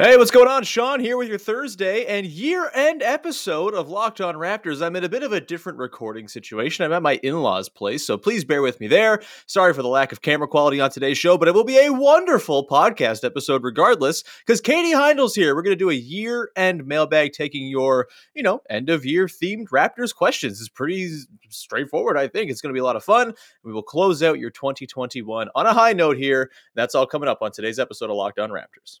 Hey, what's going on? Sean here with your Thursday and year end episode of Locked On Raptors. I'm in a bit of a different recording situation. I'm at my in law's place, so please bear with me there. Sorry for the lack of camera quality on today's show, but it will be a wonderful podcast episode regardless, because Katie Heindl's here. We're going to do a year end mailbag taking your, you know, end of year themed Raptors questions. It's pretty straightforward, I think. It's going to be a lot of fun. We will close out your 2021 on a high note here. That's all coming up on today's episode of Locked On Raptors.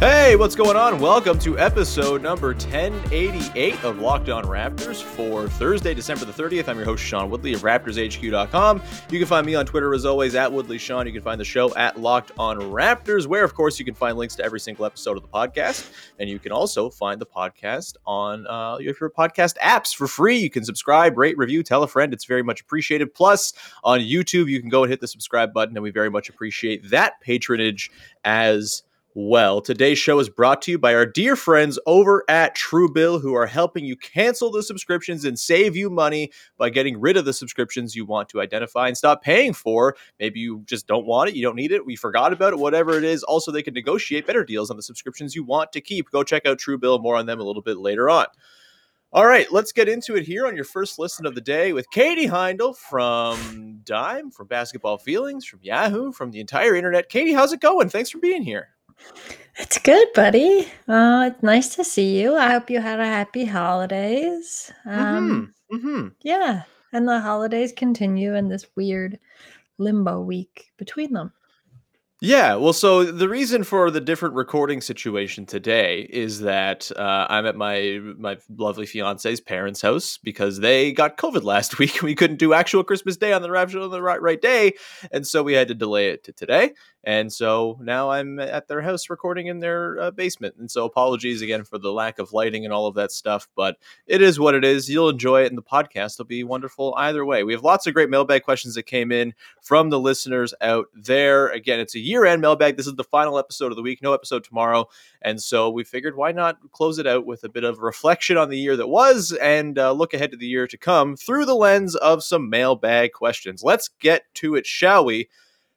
Hey, what's going on? Welcome to episode number 1088 of Locked On Raptors for Thursday, December the 30th. I'm your host, Sean Woodley of RaptorsHQ.com. You can find me on Twitter as always at Woodley Sean. You can find the show at Locked On Raptors, where, of course, you can find links to every single episode of the podcast. And you can also find the podcast on uh, your podcast apps for free. You can subscribe, rate, review, tell a friend. It's very much appreciated. Plus, on YouTube, you can go and hit the subscribe button, and we very much appreciate that patronage as well. Today's show is brought to you by our dear friends over at Truebill, who are helping you cancel the subscriptions and save you money by getting rid of the subscriptions you want to identify and stop paying for. Maybe you just don't want it, you don't need it, we forgot about it, whatever it is. Also, they can negotiate better deals on the subscriptions you want to keep. Go check out Truebill. More on them a little bit later on. All right, let's get into it here on your first listen of the day with Katie Heindl from Dime, from Basketball Feelings, from Yahoo, from the entire internet. Katie, how's it going? Thanks for being here. It's good, buddy. Uh, it's nice to see you. I hope you had a happy holidays. Um, mm-hmm. Yeah, and the holidays continue in this weird limbo week between them. Yeah, well, so the reason for the different recording situation today is that uh, I'm at my my lovely fiance's parents' house because they got COVID last week. We couldn't do actual Christmas Day on the rapture on the right right day, and so we had to delay it to today. And so now I'm at their house recording in their uh, basement. And so apologies again for the lack of lighting and all of that stuff, but it is what it is. You'll enjoy it, and the podcast will be wonderful either way. We have lots of great mailbag questions that came in from the listeners out there. Again, it's a year end mailbag. This is the final episode of the week, no episode tomorrow. And so we figured why not close it out with a bit of reflection on the year that was and uh, look ahead to the year to come through the lens of some mailbag questions. Let's get to it, shall we?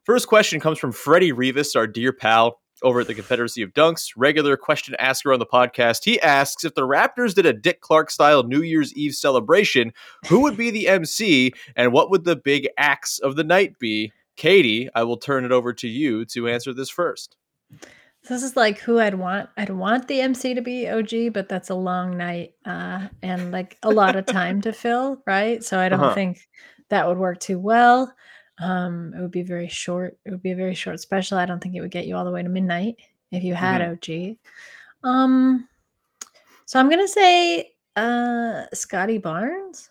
First question comes from Freddie Rivas, our dear pal over at the Confederacy of Dunks, regular question asker on the podcast. He asks if the Raptors did a Dick Clark style New Year's Eve celebration, who would be the MC and what would the big acts of the night be? Katie, I will turn it over to you to answer this first. This is like who I'd want. I'd want the MC to be OG, but that's a long night uh, and like a lot of time to fill, right? So I don't Uh-huh. think that would work too well. Um, it would be very short. It would be a very short special. I don't think it would get you all the way to midnight if you had OG. Um, so I'm gonna say uh Scotty Barnes.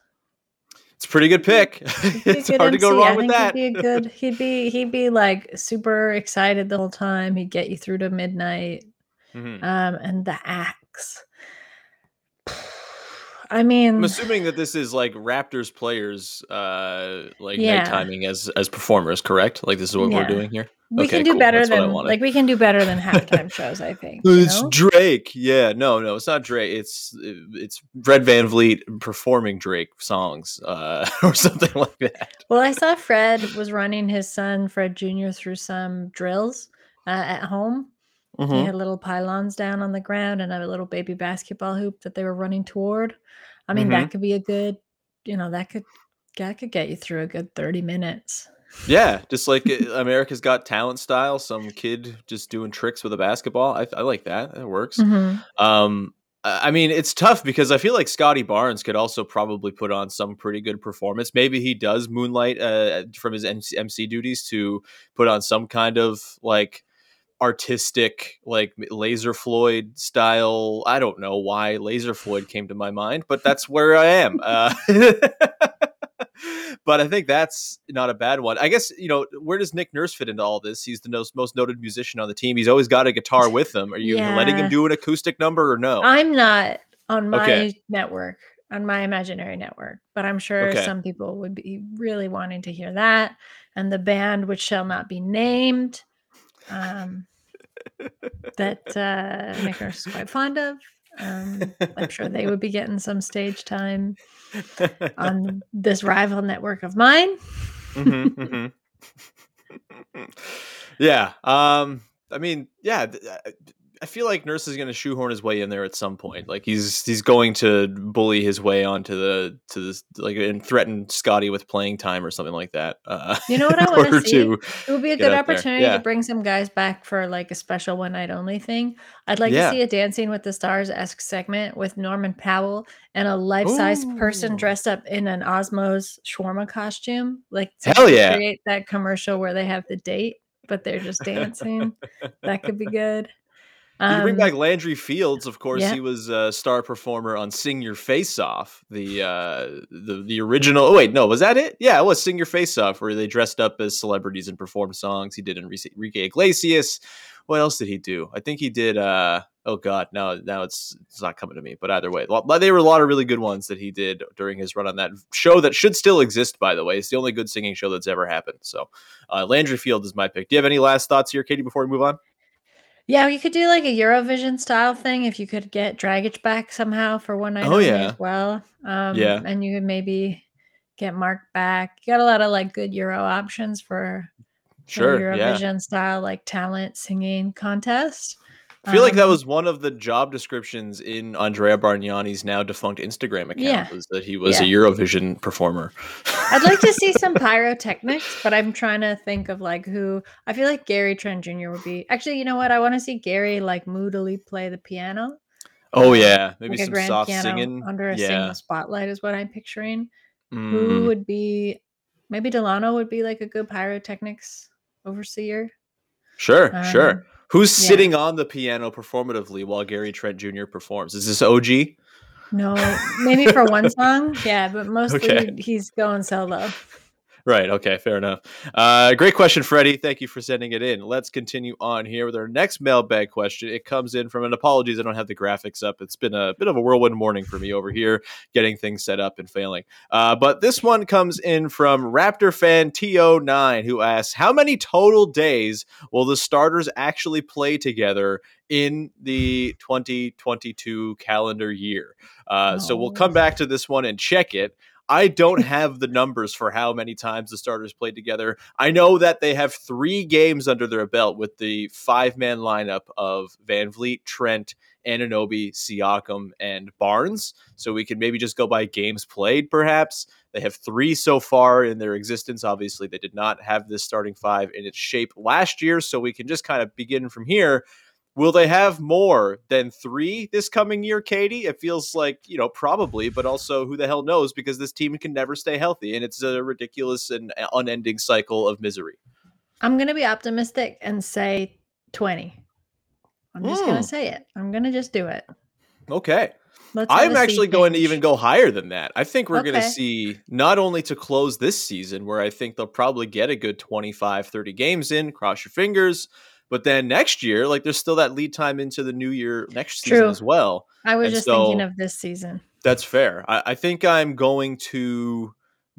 It's a pretty good pick. It's good hard to go wrong I with think that. He'd be good. He'd be he'd be like super excited the whole time. He'd get you through to midnight. Mhm. Um, and the axe. I mean, I'm assuming that this is like Raptors players, uh, like Yeah. night timing as as performers, correct? Like this is what we're doing here. we okay, can do cool. better That's than like we can do better than halftime shows. I think. It's know? Drake. Yeah, no, no, it's not Drake. It's it's Fred VanVleet performing Drake songs, uh, or something like that. Well, I saw Fred was running his son Fred Jr. through some drills uh, at home. He Mhm. had little pylons down on the ground and a little baby basketball hoop that they were running toward. I mean, Mhm. that could be a good, you know, that could that could get you through a good 30 minutes. Yeah, just like uh, America's Got Talent style, some kid just doing tricks with a basketball. I, I like that. That works. Mhm. Um, I mean, it's tough because I feel like Scotty Barnes could also probably put on some pretty good performance. Maybe he does moonlight uh, from his MC duties to put on some kind of like artistic, like Laser Floyd style. I don't know why Laser Floyd came to my mind, but that's where I am. Uh, but I think that's not a bad one. I guess you know where does Nick Nurse fit into all this? He's the most, most noted musician on the team. He's always got a guitar with him. Are you letting him do an acoustic number or no? I'm not on my Okay. network, on my imaginary network, but I'm sure Okay. some people would be really wanting to hear that. And the band, which shall not be named, um, that uh, Nick is quite fond of. Um, I'm sure they would be getting some stage time on this rival network of mine. Mhm, mhm. yeah. Um. I mean, yeah. th- I- feel like Nurse is going to shoehorn his way in there at some point. Like he's he's going to bully his way onto the to this like and threaten Scotty with playing time or something like that. Uh, You know what I in wanna see? to- It would be a good opportunity Yeah. to bring some guys back for like a special one night only thing. I'd like Yeah. to see a Dancing with the Stars esque segment with Norman Powell and a life size person dressed up in an Osmow's shawarma costume. Like to Hell yeah. create that commercial where they have the date, but they're just dancing. that could be good. You bring Um, back Landry Fields, of course. yeah. He was a star performer on "Sing Your Face Off," the uh, the the original. Oh wait, no, was that it? Yeah, it was "Sing Your Face Off," where they dressed up as celebrities and performed songs. He did Enrique Iglesias. What else did he do? I think he did. uh Oh God, now now it's it's not coming to me. But either way, there were a lot of really good ones that he did during his run on that show that should still exist. By the way, it's the only good singing show that's ever happened. So, uh, Landry Field is my pick. Do you have any last thoughts here, Katie? Before we move on. Yeah, you could do like a Eurovision style thing if you could get Dragic back somehow for one night Oh, yeah. as well. Um, Yeah. and you could maybe get Marc back. You got a lot of like good Euro options for Sure. Yeah. Eurovision style like talent singing contest. I feel like that Um, was one of the job descriptions in Andrea Bargnani's now defunct Instagram account Yeah. was that he was a Eurovision performer. I'd like to see some pyrotechnics, but I'm trying to think of like who. I feel like Gary Trent Jr. would be. Actually, you know what? I want to see Gary like moodily play the piano. Oh um, yeah, maybe like a some grand soft piano singing. under a yeah. single spotlight is what I'm picturing. Who Mm, would be? Maybe Dalano would be like a good pyrotechnics overseer. sure, Um, sure. Who's yeah. sitting on the piano performatively while Gary Trent Jr. performs? Is this OG? No, maybe for one song, yeah, but mostly Okay. he's going solo. Right. Okay. Fair enough. Uh, great question, Freddie. Thank you for sending it in. Let's continue on here with our next mailbag question. It comes in from an apologies. I don't have the graphics up. It's been a bit of a whirlwind morning for me over here, getting things set up and failing. Uh, but this one comes in from Raptor fan TO9, who asks, "How many total days will the starters actually play together in the 2022 calendar year?" Uh, So we'll Oh. come back to this one and check it. I don't have the numbers for how many times the starters played together. I know that they have three games under their belt with the five man lineup of VanVleet, Trent, Anunoby, Siakam, and Barnes. So we can maybe just go by games played, perhaps. They have three so far in their existence. Obviously, they did not have this starting five in its shape last year. So we can just kind of begin from here. Will they have more than three this coming year, Katie? It feels like, you know, probably, but also who the hell knows because this team can never stay healthy and it's a ridiculous and unending cycle of misery. I'm gonna be optimistic and say 20. I'm just gonna Mm. say it. I'm gonna just do it. Okay. Let's I'm actually going to even go higher than that. I think we're going to see not only to close this season, where I think they'll probably get a good 25, 30 games in, cross your fingers. But then next year, like there's still that lead time into the new year next season as well. I was and just thinking of this season. That's fair. I, I think I'm going to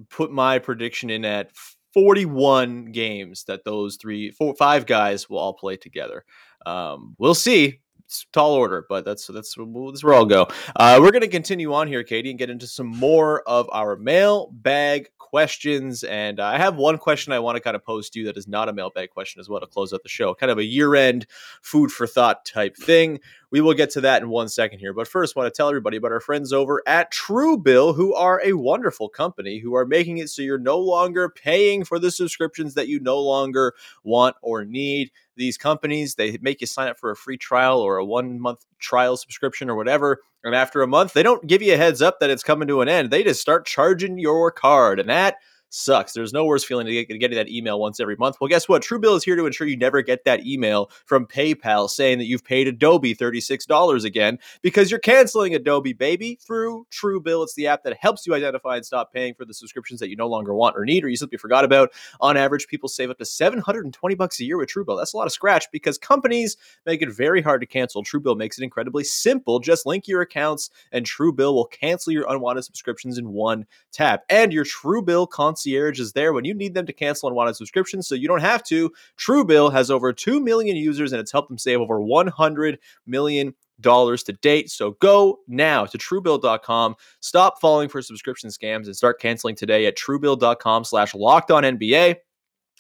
put my prediction in at 41 games that those three, four, five guys will all play together. Um, we'll see. It's tall order, but that's that's, that's where I'll go. Uh, we're going to continue on here, Katie, and get into some more of our mailbag questions. And I have one question I want to kind of pose to you that is not a mailbag question as well to close out the show, kind of a year end food for thought type thing. We will get to that in one second here. But first, want to tell everybody about our friends over at Truebill, who are a wonderful company who are making it so you're no longer paying for the subscriptions that you no longer want or need. These companies, they make you sign up for a free trial or a one month trial subscription or whatever. And after a month, they don't give you a heads up that it's coming to an end. They just start charging your card. And that sucks. There's no worse feeling get, getting that email once every month. Well, guess what? Truebill is here to ensure you never get that email from PayPal saying that you've paid Adobe $36 again because you're canceling Adobe, baby, through Truebill. It's the app that helps you identify and stop paying for the subscriptions that you no longer want or need or you simply forgot about. On average, people save up to 720 bucks a year with Truebill. That's a lot of scratch because companies make it very hard to cancel. Truebill makes it incredibly simple. Just link your accounts and Truebill will cancel your unwanted subscriptions in one tap. And your Truebill concierge is there when you need them to cancel unwanted subscriptions so you don't have to. Truebill has over 2 million users and it's helped them save over 100 million dollars to date. So go now to truebill.com. Stop falling for subscription scams and start canceling today at truebill.com slash locked on NBA.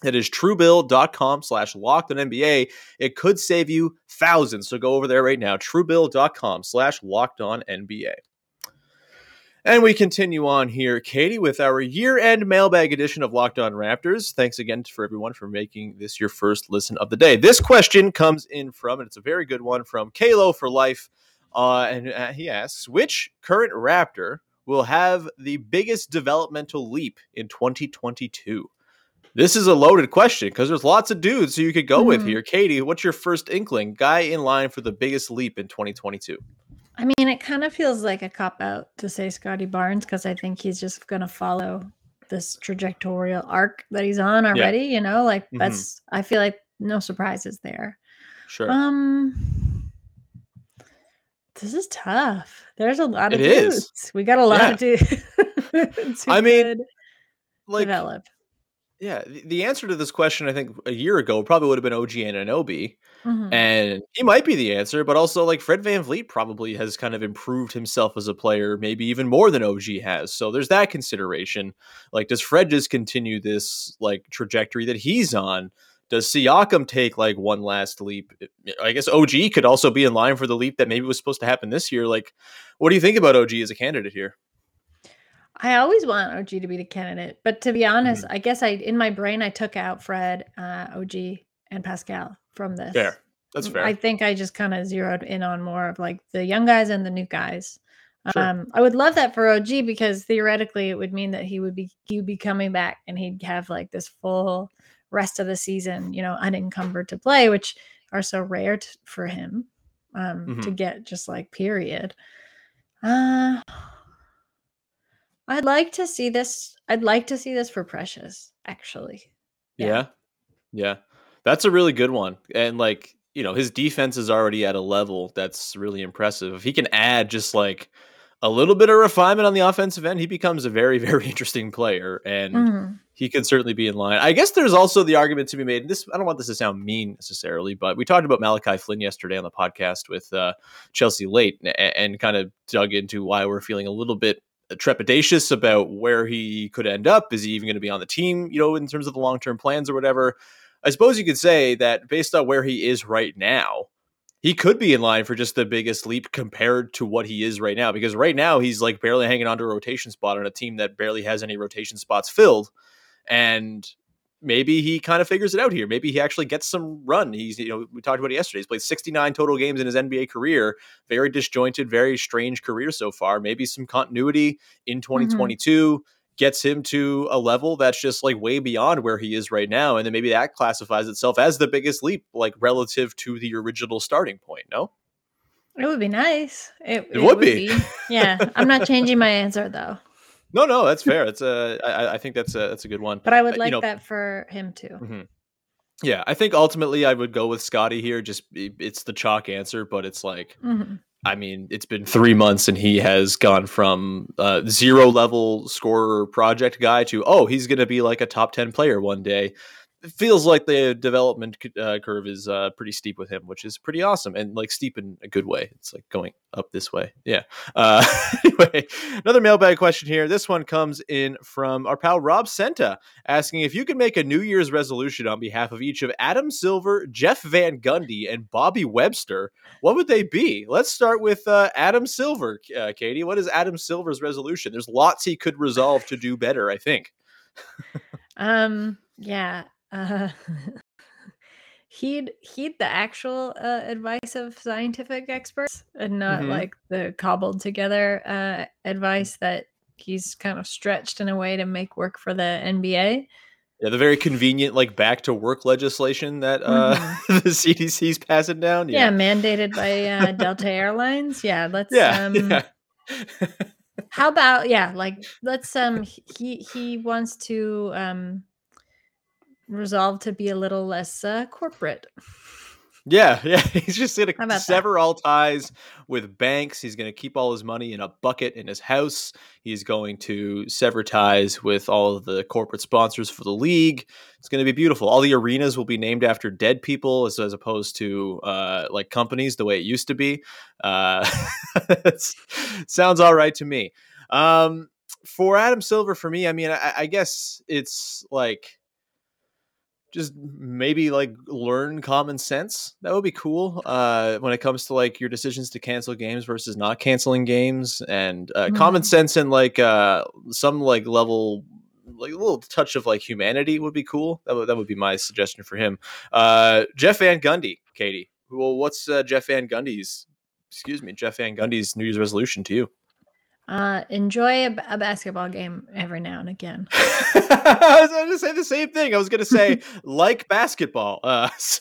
That is truebill.com slash locked on NBA. It could save you thousands. So go over there right now. Truebill.com slash locked on NBA. And we continue on here, Katie, with our year end mailbag edition of Locked On Raptors. Thanks again for everyone for making this your first listen of the day. This question comes in from, and it's a very good one, from Kalo for Life. Uh, and uh, he asks, which current Raptor will have the biggest developmental leap in 2022? This is a loaded question because there's lots of dudes who you could go mm-hmm. with here. Katie, what's your first inkling? Guy in line for the biggest leap in 2022? I mean, it kind of feels like a cop out to say Scotty Barnes because I think he's just going to follow this trajectorial arc that he's on already. Yeah. You know, like mm-hmm. that's, I feel like no surprises there. Sure. Um, this is tough. There's a lot of it dudes. Is. We got a lot yeah. of dudes. I mean, like, develop. Yeah, the answer to this question, I think, a year ago probably would have been OG and Anunoby, mm-hmm. and he might be the answer. But also, like Fred VanVleet probably has kind of improved himself as a player, maybe even more than OG has. So there's that consideration. Like, does Fred just continue this like trajectory that he's on? Does Siakam take like one last leap? I guess OG could also be in line for the leap that maybe was supposed to happen this year. Like, what do you think about OG as a candidate here? I always want OG to be the candidate, but to be honest, mm-hmm. I guess I in my brain I took out Fred, uh, OG, and Pascal from this. Fair, that's fair. I think I just kind of zeroed in on more of like the young guys and the new guys. Sure. Um, I would love that for OG because theoretically it would mean that he would be he would be coming back and he'd have like this full rest of the season, you know, unencumbered to play, which are so rare t- for him um, mm-hmm. to get just like period. Uh I'd like to see this. I'd like to see this for Precious, actually. Yeah. yeah. Yeah. That's a really good one. And like, you know, his defense is already at a level that's really impressive. If he can add just like a little bit of refinement on the offensive end, he becomes a very, very interesting player. And mm-hmm. he could certainly be in line. I guess there's also the argument to be made. This I don't want this to sound mean necessarily, but we talked about Malachi Flynn yesterday on the podcast with uh, Chelsea Late and, and kind of dug into why we're feeling a little bit trepidatious about where he could end up. Is he even going to be on the team, you know, in terms of the long term plans or whatever? I suppose you could say that based on where he is right now, he could be in line for just the biggest leap compared to what he is right now. Because right now he's like barely hanging on to a rotation spot on a team that barely has any rotation spots filled. And maybe he kind of figures it out here. Maybe he actually gets some run. He's, you know, we talked about it yesterday. He's played 69 total games in his NBA career. Very disjointed, very strange career so far. Maybe some continuity in 2022 mm-hmm. Gets him to a level that's just like way beyond where he is right now. And then maybe that classifies itself as the biggest leap, like relative to the original starting point. No? It would be nice. It, it, it would, would be. be. Yeah. I'm not changing my answer though. No, no, that's fair. It's a. I, I think that's a that's a good one. But I would like you know, that for him too. Mm-hmm. Yeah, I think ultimately I would go with Scotty here. Just it's the chalk answer, but it's like, mm-hmm. I mean, it's been three months and he has gone from uh, zero level scorer project guy to oh, he's going to be like a top ten player one day feels like the development uh, curve is uh, pretty steep with him, which is pretty awesome and like steep in a good way. It's like going up this way. Yeah. Uh, anyway, another mailbag question here. This one comes in from our pal Rob Senta asking if you could make a New Year's resolution on behalf of each of Adam Silver, Jeff Van Gundy, and Bobby Webster. What would they be? Let's start with uh, Adam Silver, uh, Katie. What is Adam Silver's resolution? There's lots he could resolve to do better. I think. um. Yeah. Uh, heed heed the actual uh, advice of scientific experts and not mm-hmm. like the cobbled together uh, advice that he's kind of stretched in a way to make work for the NBA. Yeah, the very convenient like back to work legislation that uh, the CDC's passing down. Mm-hmm. Yeah, Yeah, mandated by uh, Delta Airlines. Yeah, let's. yeah, um, yeah. How about yeah, like let's um he he wants to um resolve to be a little less uh, corporate. Yeah, yeah. He's just going to about that? sever all ties with banks. He's going to keep all his money in a bucket in his house. He's going to sever ties with all of the corporate sponsors for the league. It's going to be beautiful. All the arenas will be named after dead people as, as opposed to uh, like companies the way it used to be. Uh, sounds all right to me. Um, for Adam Silver, for me, I mean, I, I guess it's like just maybe like learn common sense. That would be cool. Uh, when it comes to like your decisions to cancel games versus not canceling games, and uh, common Mhm. sense and like uh, some like level, like a little touch of like humanity would be cool. That would that would be my suggestion for him. Uh, Jeff Van Gundy, Katie. Well, what's uh, Jeff Van Gundy's? Excuse me, Jeff Van Gundy's New Year's resolution to you? Uh, enjoy a, b- a basketball game every now and again. I was going to say the same thing. I was going to say like basketball. Uh, so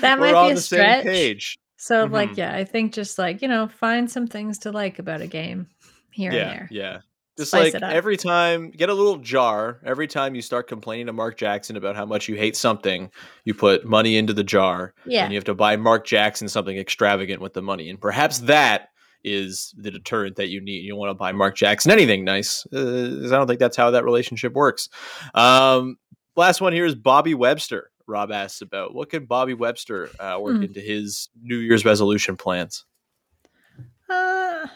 That might be a stretch. page. So like Mhm. yeah, I think just like you know find some things to like about a game here and there. yeah. Just Spice like every time, get a little jar. Every time you start complaining to Mark Jackson about how much you hate something, you put money into the jar, Yeah. and you have to buy Mark Jackson something extravagant with the money, and perhaps that is the deterrent that you need. You don't want to buy Mark Jackson anything nice. Uh, I don't think that's how that relationship works. Um, last one here is Bobby Webster. Rob asks about what can Bobby Webster uh, work Hmm. into his New Year's resolution plans. Uh, I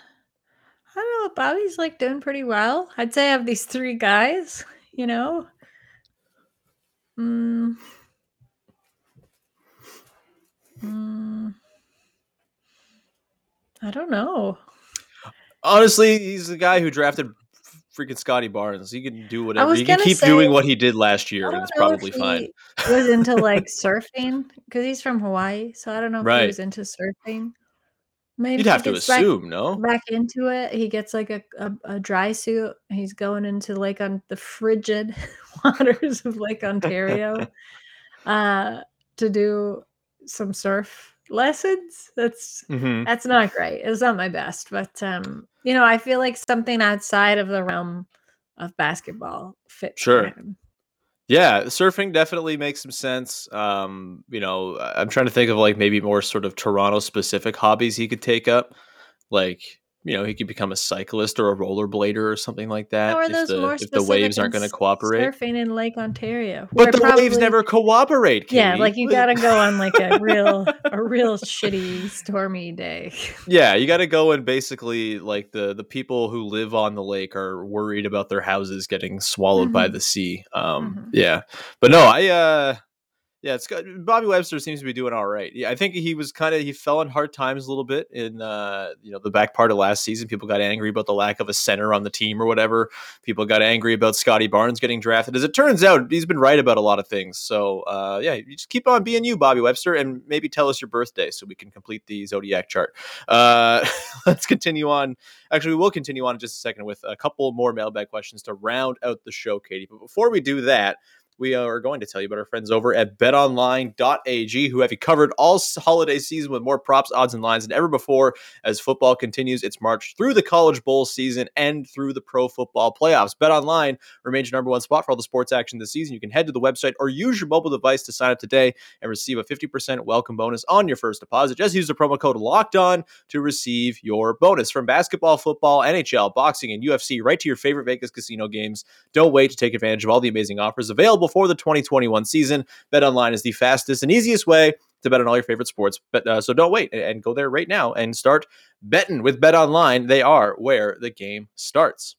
don't know. Bobby's like doing pretty well. I'd say I have these three guys. You know. Mm. Mm. I don't know. Honestly, he's the guy who drafted freaking Scotty Barnes. He can do whatever. He can keep say- doing what he did last year, and it's probably fine. he Was into like surfing because he's from Hawaii, so I don't know if Right. he was into surfing. Maybe You'd have to gets back- assume, no? back into it. He gets like a, a, a dry suit. He's going into like on the frigid waters of Lake Ontario uh, to do some surf lessons. That's hmm that's not great. It's not my best, but um, you know, I feel like something outside of the realm of basketball fits. Sure. him. Yeah, surfing definitely makes some sense. Um, you know, I'm trying to think of like maybe more sort of Toronto specific hobbies he could take up. Like, you know, he could become a cyclist or a rollerblader or something like that How are if those the more if the waves aren't going to cooperate. Surfing in Lake Ontario, But the waves never cooperate. Yeah, like you gotta go on like a real, a real shitty stormy day. Yeah, you got to go and basically like the the people who live on the lake are worried about their houses getting swallowed by Mhm. the sea. Um, Mhm. yeah, but no, I uh, yeah, it's got Bobby Webster seems to be doing all right. Yeah, I think he was kind of he fell on hard times a little bit in uh, you know the back part of last season. People got angry about the lack of a center on the team or whatever. People got angry about Scotty Barnes getting drafted. As it turns out, he's been right about a lot of things. So uh, yeah, you just keep on being you, Bobby Webster, and maybe tell us your birthday so we can complete the zodiac chart. Uh, let's continue on. Actually, we will continue on in just a second with a couple more mailbag questions to round out the show, Katie. But before we do that, we are going to tell you about our friends over at betonline.ag who have you covered all holiday season with more props, odds, and lines than ever before as football continues its march through the college bowl season and through the pro football playoffs. BetOnline remains your number one spot for all the sports action this season. You can head to the website or use your mobile device to sign up today and receive a 50% welcome bonus on your first deposit. Just use the promo code LOCKED ON to receive your bonus. From basketball, football, NHL, boxing, and UFC, right to your favorite Vegas casino games. Don't wait to take advantage of all the amazing offers available for the 2021 season. Bet online is the fastest and easiest way to bet on all your favorite sports. But uh, so don't wait and go there right now and start betting with Bet Online. They are where the game starts.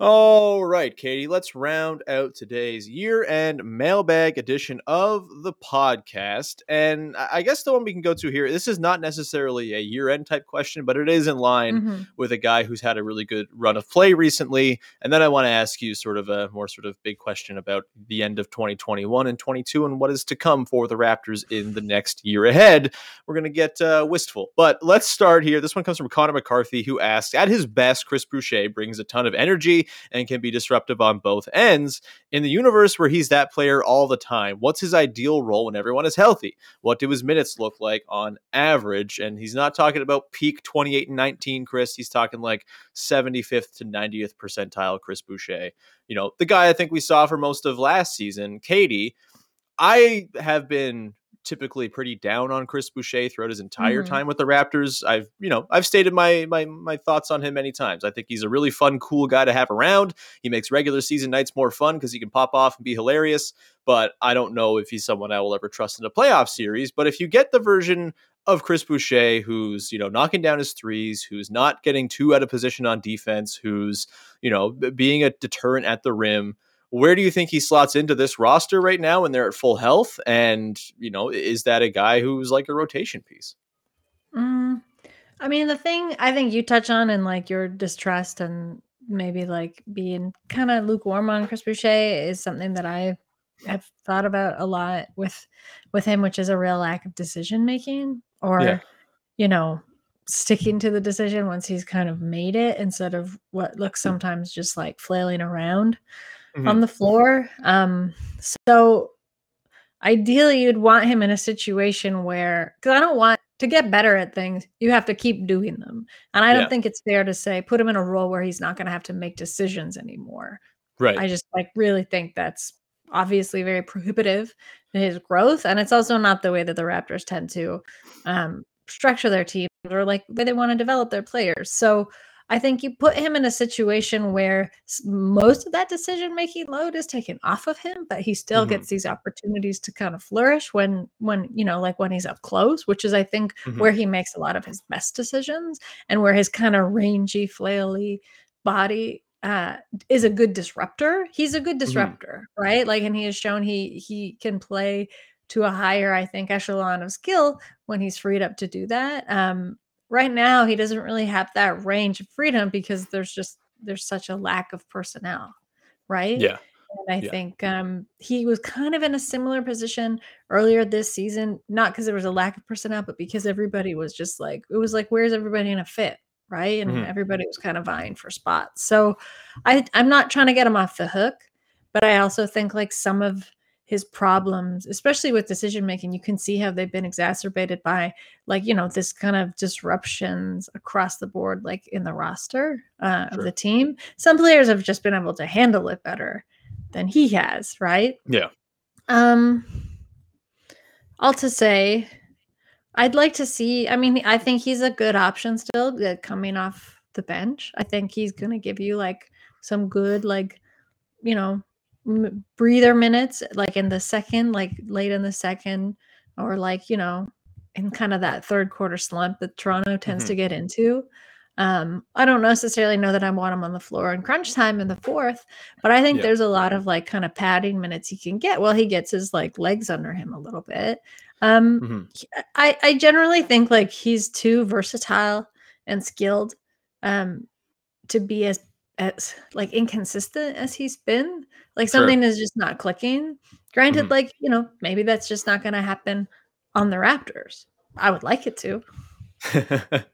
All right, Katie, let's round out today's year end mailbag edition of the podcast. And I guess the one we can go to here, this is not necessarily a year end type question, but it is in line Mhm. with a guy who's had a really good run of play recently. And then I want to ask you sort of a more sort of big question about the end of 2021 and 22 and what is to come for the Raptors in the next year ahead. We're going to get uh, wistful. But let's start here. This one comes from Connor McCarthy, who asks At his best, Chris Boucher brings a ton of energy and can be disruptive on both ends. In the universe where he's that player all the time, what's his ideal role when everyone is healthy? What do his minutes look like on average? And he's not talking about peak 28 and 19, Chris. He's talking like 75th to 90th percentile Chris Boucher. You know, the guy I think we saw for most of last season, Katie. I have been typically pretty down on Chris Boucher throughout his entire Mhm. time with the Raptors. I've, you know, I've stated my my my thoughts on him many times. I think he's a really fun, cool guy to have around. He makes regular season nights more fun because he can pop off and be hilarious. But I don't know if he's someone I will ever trust in a playoff series. But if you get the version of Chris Boucher who's, you know, knocking down his threes, who's not getting too out of position on defense, who's, you know, being a deterrent at the rim, where do you think he slots into this roster right now when they're at full health? And, you know, is that a guy who's like a rotation piece? Mm, I mean, the thing I think you touch on and like your distrust and maybe like being kind of lukewarm on Chris Boucher is something that I have thought about a lot with with him, which is a real lack of decision making or Yeah. you know sticking to the decision once he's kind of made it instead of what looks sometimes just like flailing around on the floor. Um, so ideally you'd want him in a situation where because I don't want to get better at things, you have to keep doing them. And I don't Yeah. think it's fair to say put him in a role where he's not going to have to make decisions anymore. Right. I just like really think that's obviously very prohibitive to his growth. And it's also not the way that the Raptors tend to um, structure their team or like the way they want to develop their players. So I think you put him in a situation where most of that decision making load is taken off of him, but he still Mhm. gets these opportunities to kind of flourish when, when, you know, like when he's up close, which is, I think, Mhm. where he makes a lot of his best decisions and where his kind of rangy, flaily body uh is a good disruptor. He's a good disruptor, right? Like and he has shown he he can play to a higher I think echelon of skill when he's freed up to do that. Um right now he doesn't really have that range of freedom because there's just there's such a lack of personnel, right? yeah. And I Yeah. think um, he was kind of in a similar position earlier this season, not because there was a lack of personnel, but because everybody was just like, it was like, where's everybody going to fit? Right. And Mhm. everybody was kind of vying for spots. So I, I'm not trying to get him off the hook, but I also think like some of his problems, especially with decision making, you can see how they've been exacerbated by like, you know, this kind of disruptions across the board, like in the roster uh, of the team. Some players have just been able to handle it better than he has, right? Yeah. Um all to say I'd like to see I mean I think he's a good option still uh, coming off the bench. I think he's going to give you like some good like you know m- breather minutes like in the second like late in the second or like you know in kind of that third quarter slump that Toronto tends Mhm. to get into. Um, I don't necessarily know that I want him on the floor in crunch time in the fourth, but I think Yeah. there's a lot of like kind of padding minutes he can get while he gets his like legs under him a little bit. Um, Mhm. I I generally think like he's too versatile and skilled um to be as as like inconsistent as he's been. Like something is just not clicking. Granted, Mhm. like you know, maybe that's just not going to happen on the Raptors. I would like it to.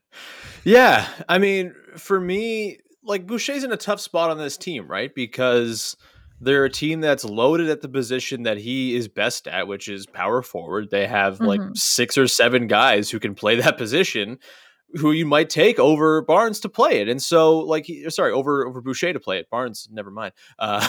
yeah, I mean, for me, like Boucher's in a tough spot on this team, right? Because they're a team that's loaded at the position that he is best at, which is power forward. They have like Mhm. six or seven guys who can play that position, who you might take over Barnes to play it. And so, like, he, sorry, over over Boucher to play it. Barnes, never mind. Uh,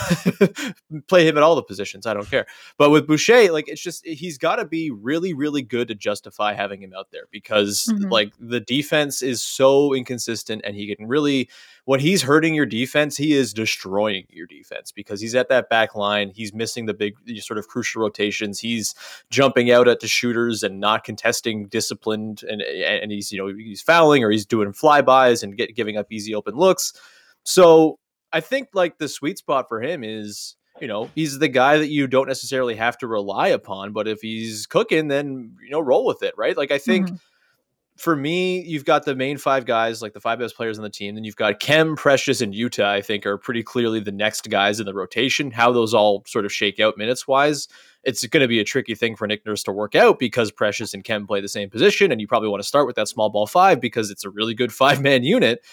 play him at all the positions. I don't care. But with Boucher, like, it's just he's got to be really, really good to justify having him out there because, Mhm. like, the defense is so inconsistent, and he can really when he's hurting your defense, he is destroying your defense because he's at that back line. He's missing the big sort of crucial rotations. He's jumping out at the shooters and not contesting disciplined, and and he's you know he's fouling or he's doing flybys and get, giving up easy open looks. So I think like the sweet spot for him is, you know, he's the guy that you don't necessarily have to rely upon, but if he's cooking, then you know, roll with it, right? Like I think Mhm. For me, you've got the main five guys, like the five best players on the team. Then you've got Khem, Precious, and Yuta. I think are pretty clearly the next guys in the rotation. How those all sort of shake out minutes wise, it's going to be a tricky thing for Nick Nurse to work out because Precious and Khem play the same position, and you probably want to start with that small ball five because it's a really good five man unit,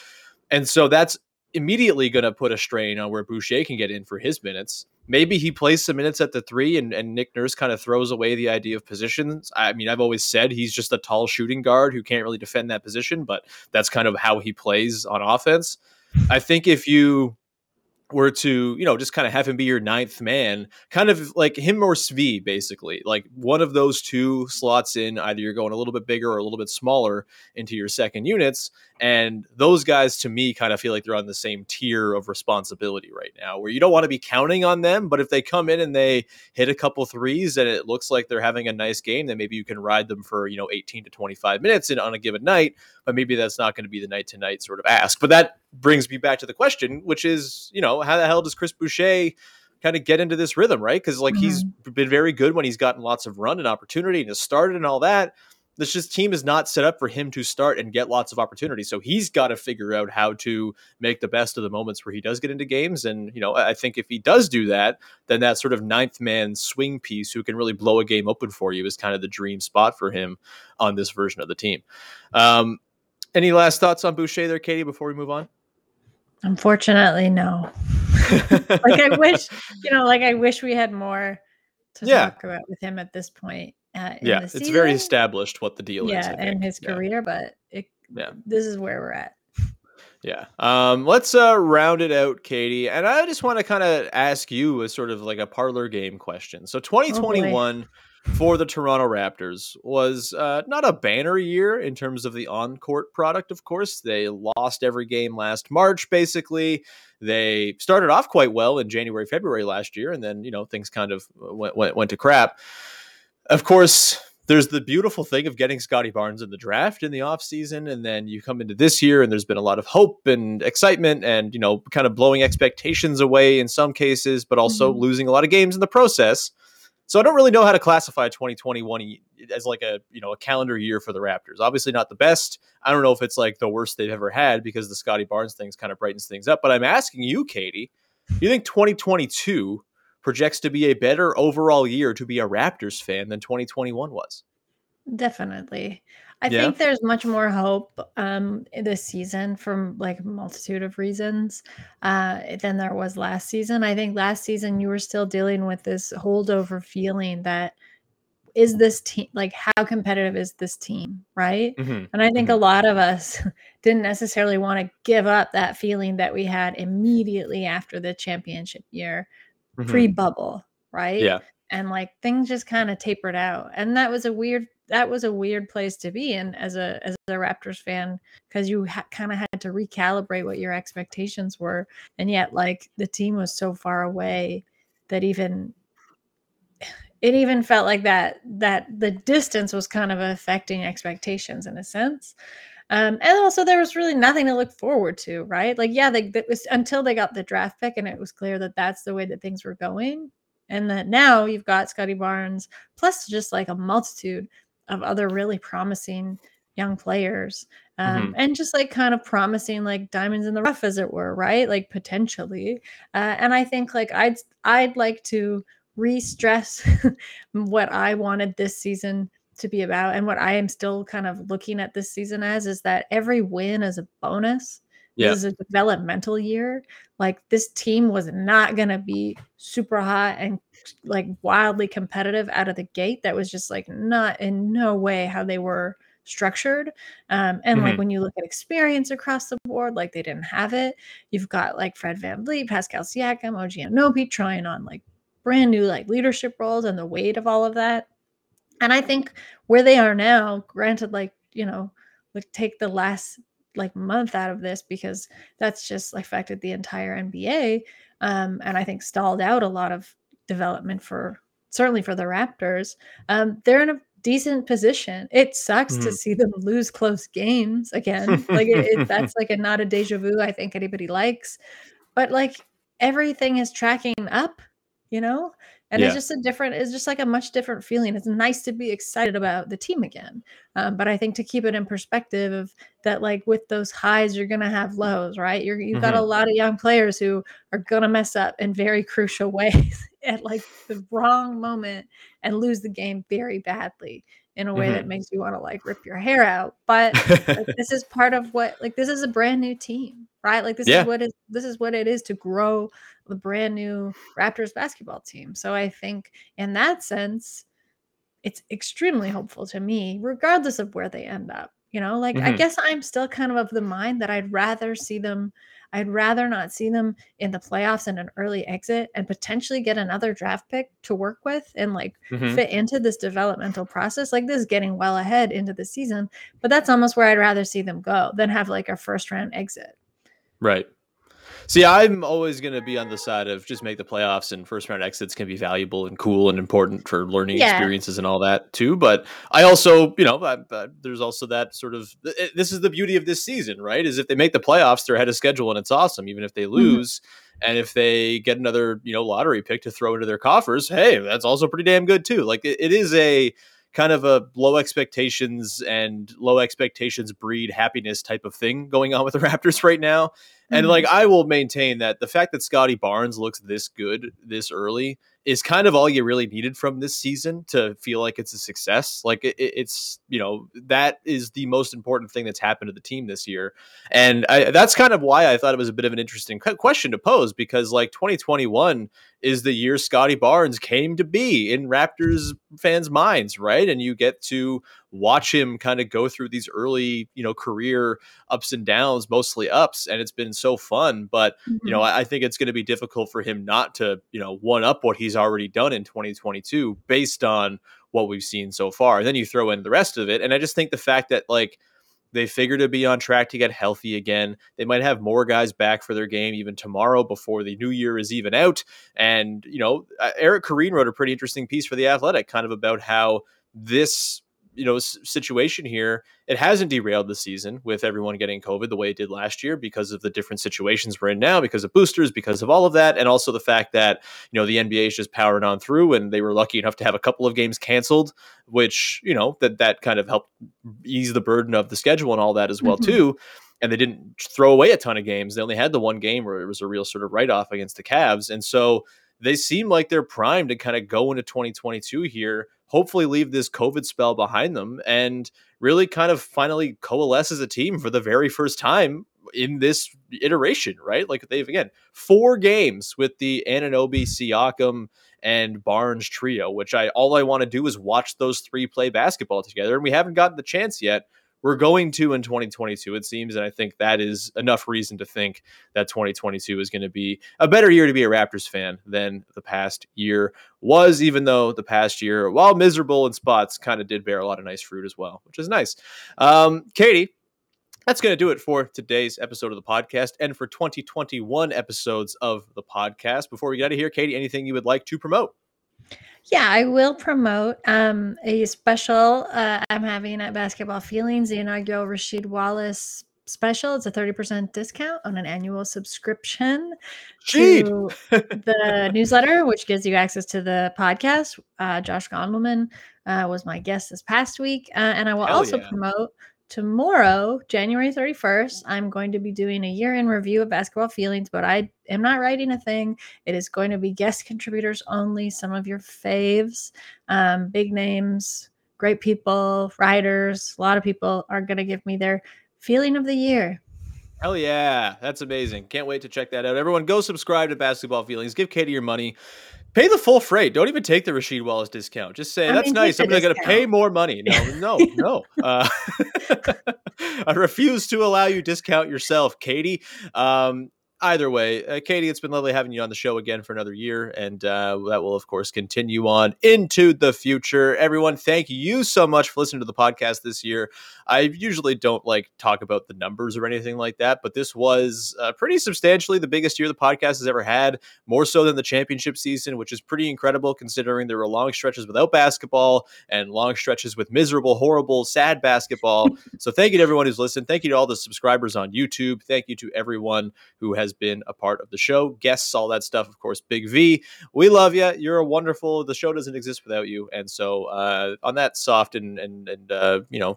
and so that's immediately going to put a strain on where Boucher can get in for his minutes. Maybe he plays some minutes at the three, and, and Nick Nurse kind of throws away the idea of positions. I mean, I've always said he's just a tall shooting guard who can't really defend that position, but that's kind of how he plays on offense. I think if you were to, you know, just kind of have him be your ninth man, kind of like him or Svi, basically, like one of those two slots in, either you're going a little bit bigger or a little bit smaller into your second units. And those guys, to me, kind of feel like they're on the same tier of responsibility right now, where you don't want to be counting on them. But if they come in and they hit a couple threes and it looks like they're having a nice game, then maybe you can ride them for, you know, 18 to 25 minutes in, on a given night. But maybe that's not going to be the night to night sort of ask. But that brings me back to the question, which is, you know, how the hell does Chris Boucher kind of get into this rhythm, right? Because like he's mm-hmm. been very good when he's gotten lots of run and opportunity and has started and all that. This just team is not set up for him to start and get lots of opportunities. So he's got to figure out how to make the best of the moments where he does get into games. And, you know, I think if he does do that, then that sort of ninth man swing piece who can really blow a game open for you is kind of the dream spot for him on this version of the team. Um, any last thoughts on Boucher there, Katie, before we move on? Unfortunately, no. like I wish, you know, like I wish we had more to Yeah. talk about with him at this point. Uh, yeah, it's very established what the deal is. Yeah, I in think. his Yeah. career, but it, Yeah. this is where we're at. Yeah. Um, let's uh, round it out, Katie. And I just want to kind of ask you a sort of like a parlor game question. So 2021 for the Toronto Raptors was uh, not a banner year in terms of the on court product, of course. They lost every game last March, basically. They started off quite well in January, February last year, and then, you know, things kind of went, went, went to crap. Of course, there's the beautiful thing of getting Scotty Barnes in the draft in the offseason. And then you come into this year and there's been a lot of hope and excitement and, you know, kind of blowing expectations away in some cases, but also Mhm. losing a lot of games in the process. So I don't really know how to classify 2021 as like a, you know, a calendar year for the Raptors. Obviously not the best. I don't know if it's like the worst they've ever had because the Scotty Barnes things kind of brightens things up. But I'm asking you, Katie, do you think 2022 projects to be a better overall year to be a Raptors fan than 2021 was? Definitely. I Yeah? think there's much more hope um this season from like a multitude of reasons uh than there was last season. I think last season you were still dealing with this holdover feeling that is this team like how competitive is this team, right? Mm-hmm. And I think a lot of us didn't necessarily want to give up that feeling that we had immediately after the championship year, pre bubble, right? Mm-hmm. Yeah. And like things just kind of tapered out. And that was a weird that was a weird place to be in as a as a Raptors fan because you ha- kind of had to recalibrate what your expectations were and yet like the team was so far away that even it even felt like that that the distance was kind of affecting expectations in a sense um, and also there was really nothing to look forward to right? Like yeah they that was until they got the draft pick and it was clear that that's the way that things were going. And that now you've got scotty barnes plus just like a multitude of other really promising young players um, and just like kind of promising like diamonds in the rough as it were right? Like potentially. Uh, and i think like i'd i'd like to re-stress what I wanted this season to be about and what I am still kind of looking at this season as is that every win is a bonus. Yeah. This is a developmental year. Like this team was not going to be super hot and like wildly competitive out of the gate. That was just like not in no way how they were structured. Um, and like Mhm. when you look at experience across the board, like they didn't have it. You've got like Fred VanVleet, Pascal Siakam, OG Anunoby trying on like brand new like leadership roles and the weight of all of that. And I think where they are now, granted, like, you know, like take the last like month out of this because that's just affected the entire NBA. Um, and I think stalled out a lot of development for certainly for the Raptors. Um, they're in a decent position. It sucks to Mhm. see them lose close games again. like it, it, that's like a not a deja vu I think anybody likes. but like everything is tracking up, you know? And Yeah. it's just a different, it's just like a much different feeling. It's nice to be excited about the team again. Um, but I think to keep it in perspective of that, like with those highs, you're gonna have lows, right? You're you've got a lot of young players who are gonna mess up in very crucial ways at like the wrong moment and lose the game very badly in a way that mm-hmm. makes you want to like rip your hair out. But like, this is part of what like this is a brand new team right like this Yeah. is what is this is what it is to grow the brand new raptors basketball team so i think in that sense it's extremely hopeful to me regardless of where they end up you know like i Mhm. guess i'm still kind of of the mind that i'd rather see them i'd rather not see them in the playoffs and an early exit and potentially get another draft pick to work with and like Mhm. fit into this developmental process like this is getting well ahead into the season but that's almost where i'd rather see them go than have like a first round exit Right. See, I'm always going to be on the side of just make the playoffs and first round exits can be valuable and cool and important for learning Yeah. experiences and all that too. But I also, you know, I, I, there's also that sort of it- this is the beauty of this season, right? Is if they make the playoffs, they're ahead of schedule and it's awesome. Even if they mm-hmm. lose, and if they get another, you know, lottery pick to throw into their coffers, hey, that's also pretty damn good too. Like it, it is a kind of a low expectations and low expectations breed happiness type of thing going on with the Raptors right now. And Mhm. like I will maintain that the fact that Scottie Barnes looks this good this early is kind of all you really needed from this season to feel like it's a success. Like it- it's you know that is the most important thing that's happened to the team this year, and I, that's kind of why I thought it was a bit of an interesting question to pose because like 2021 is the year Scottie Barnes came to be in Raptors fans' minds, right? And you get to watch him kind of go through these early you know career ups and downs, mostly ups, and it's been so fun. But you know, mm-hmm. I, I think it's going to be difficult for him not to, you know, one up what he's already done in 2022 based on what we've seen so far. And then you throw in the rest of it. And I just think the fact that, like, they figure to be on track to get healthy again. They might have more guys back for their game even tomorrow before the new year is even out. And, you know, uh, Eric Koreen wrote a pretty interesting piece for The Athletic kind of about how this, you know, situation here, it hasn't derailed the season with everyone getting COVID the way it did last year because of the different situations we're in now, because of boosters, because of all of that. And also the fact that, you know, the NBA is just powering on through and they were lucky enough to have a couple of games canceled, which, you know, that, that kind of helped ease the burden of the schedule and all that as well, Mhm. too and they didn't throw away a ton of games. They only had the one game where it was a real sort of write off against the Cavs. And so they seem like they're primed to kind of go into 2022 here, hopefully leave this COVID spell behind them and really kind of finally coalesce as a team for the very first time in this iteration, right? Like they've again four games with the Anunoby, Siakam, and Barnes trio, which I all I want to do is watch those three play basketball together. And we haven't gotten the chance yet we're going to in 2022 it seems and i think that is enough reason to think that 2022 is going to be a better year to be a raptors fan than the past year was even though the past year while miserable in spots kind of did bear a lot of nice fruit as well which is nice. Um, katie that's going to do it for today's episode of the podcast and for 2021 episodes of the podcast. Before we get out of here katie anything you would like to promote Yeah, I will promote um, a special uh, I'm having at Basketball Feelings, the inaugural Rasheed Wallace special. It's a 30% discount on an annual subscription to the newsletter, which gives you access to the podcast. Uh, Josh Gondelman uh, was my guest this past week. Uh, and I will Hell also yeah. promote tomorrow, January 31st, I'm going to be doing a year in review of basketball feelings, but I am not writing a thing. It is going to be guest contributors only, some of your faves, um, big names, great people, writers. A lot of people are going to give me their feeling of the year. Hell yeah, that's amazing. Can't wait to check that out. Everyone, go subscribe to Basketball Feelings. Give Katie your money. Pay the full freight. Don't even take the Rasheed Wallace discount. Just say I that's mean, nice. I'm going to pay more money. No, no, no. Uh, I refuse to allow you discount yourself, Katie. Um, either way, uh, Katie, it's been lovely having you on the show again for another year, and uh, that will, of course, continue on into the future. Everyone, thank you so much for listening to the podcast this year. I usually don't like talk about the numbers or anything like that, but this was uh, pretty substantially the biggest year the podcast has ever had, more so than the championship season, which is pretty incredible considering there were long stretches without basketball and long stretches with miserable, horrible, sad basketball. so thank you to everyone who's listened. Thank you to all the subscribers on YouTube. Thank you to everyone who has has been a part of the show. Guests, all that stuff. Of course, Big V. We love you. You're a wonderful. The show doesn't exist without you. And so, uh, on that soft and and and uh, you know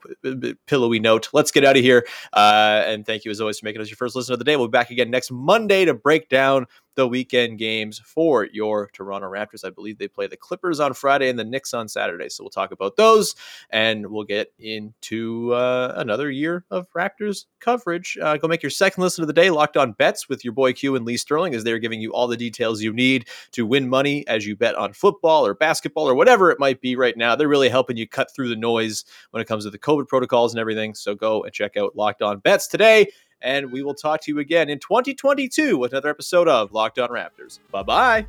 pillowy note, let's get out of here. Uh, and thank you as always for making us your first listen of the day. We'll be back again next Monday to break down the weekend games for your Toronto Raptors. I believe they play the Clippers on Friday and the Knicks on Saturday. So we'll talk about those and we'll get into uh, another year of Raptors coverage. Uh, go make your second listen of the day locked on bets with your boy Q and Lee Sterling as they're giving you all the details you need to win money as you bet on football or basketball or whatever it might be right now. They're really helping you cut through the noise when it comes to the COVID protocols and everything. So go and check out Locked On Bets today and we will talk to you again in 2022 with another episode of Locked On Raptors. Bye bye.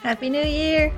Happy New Year.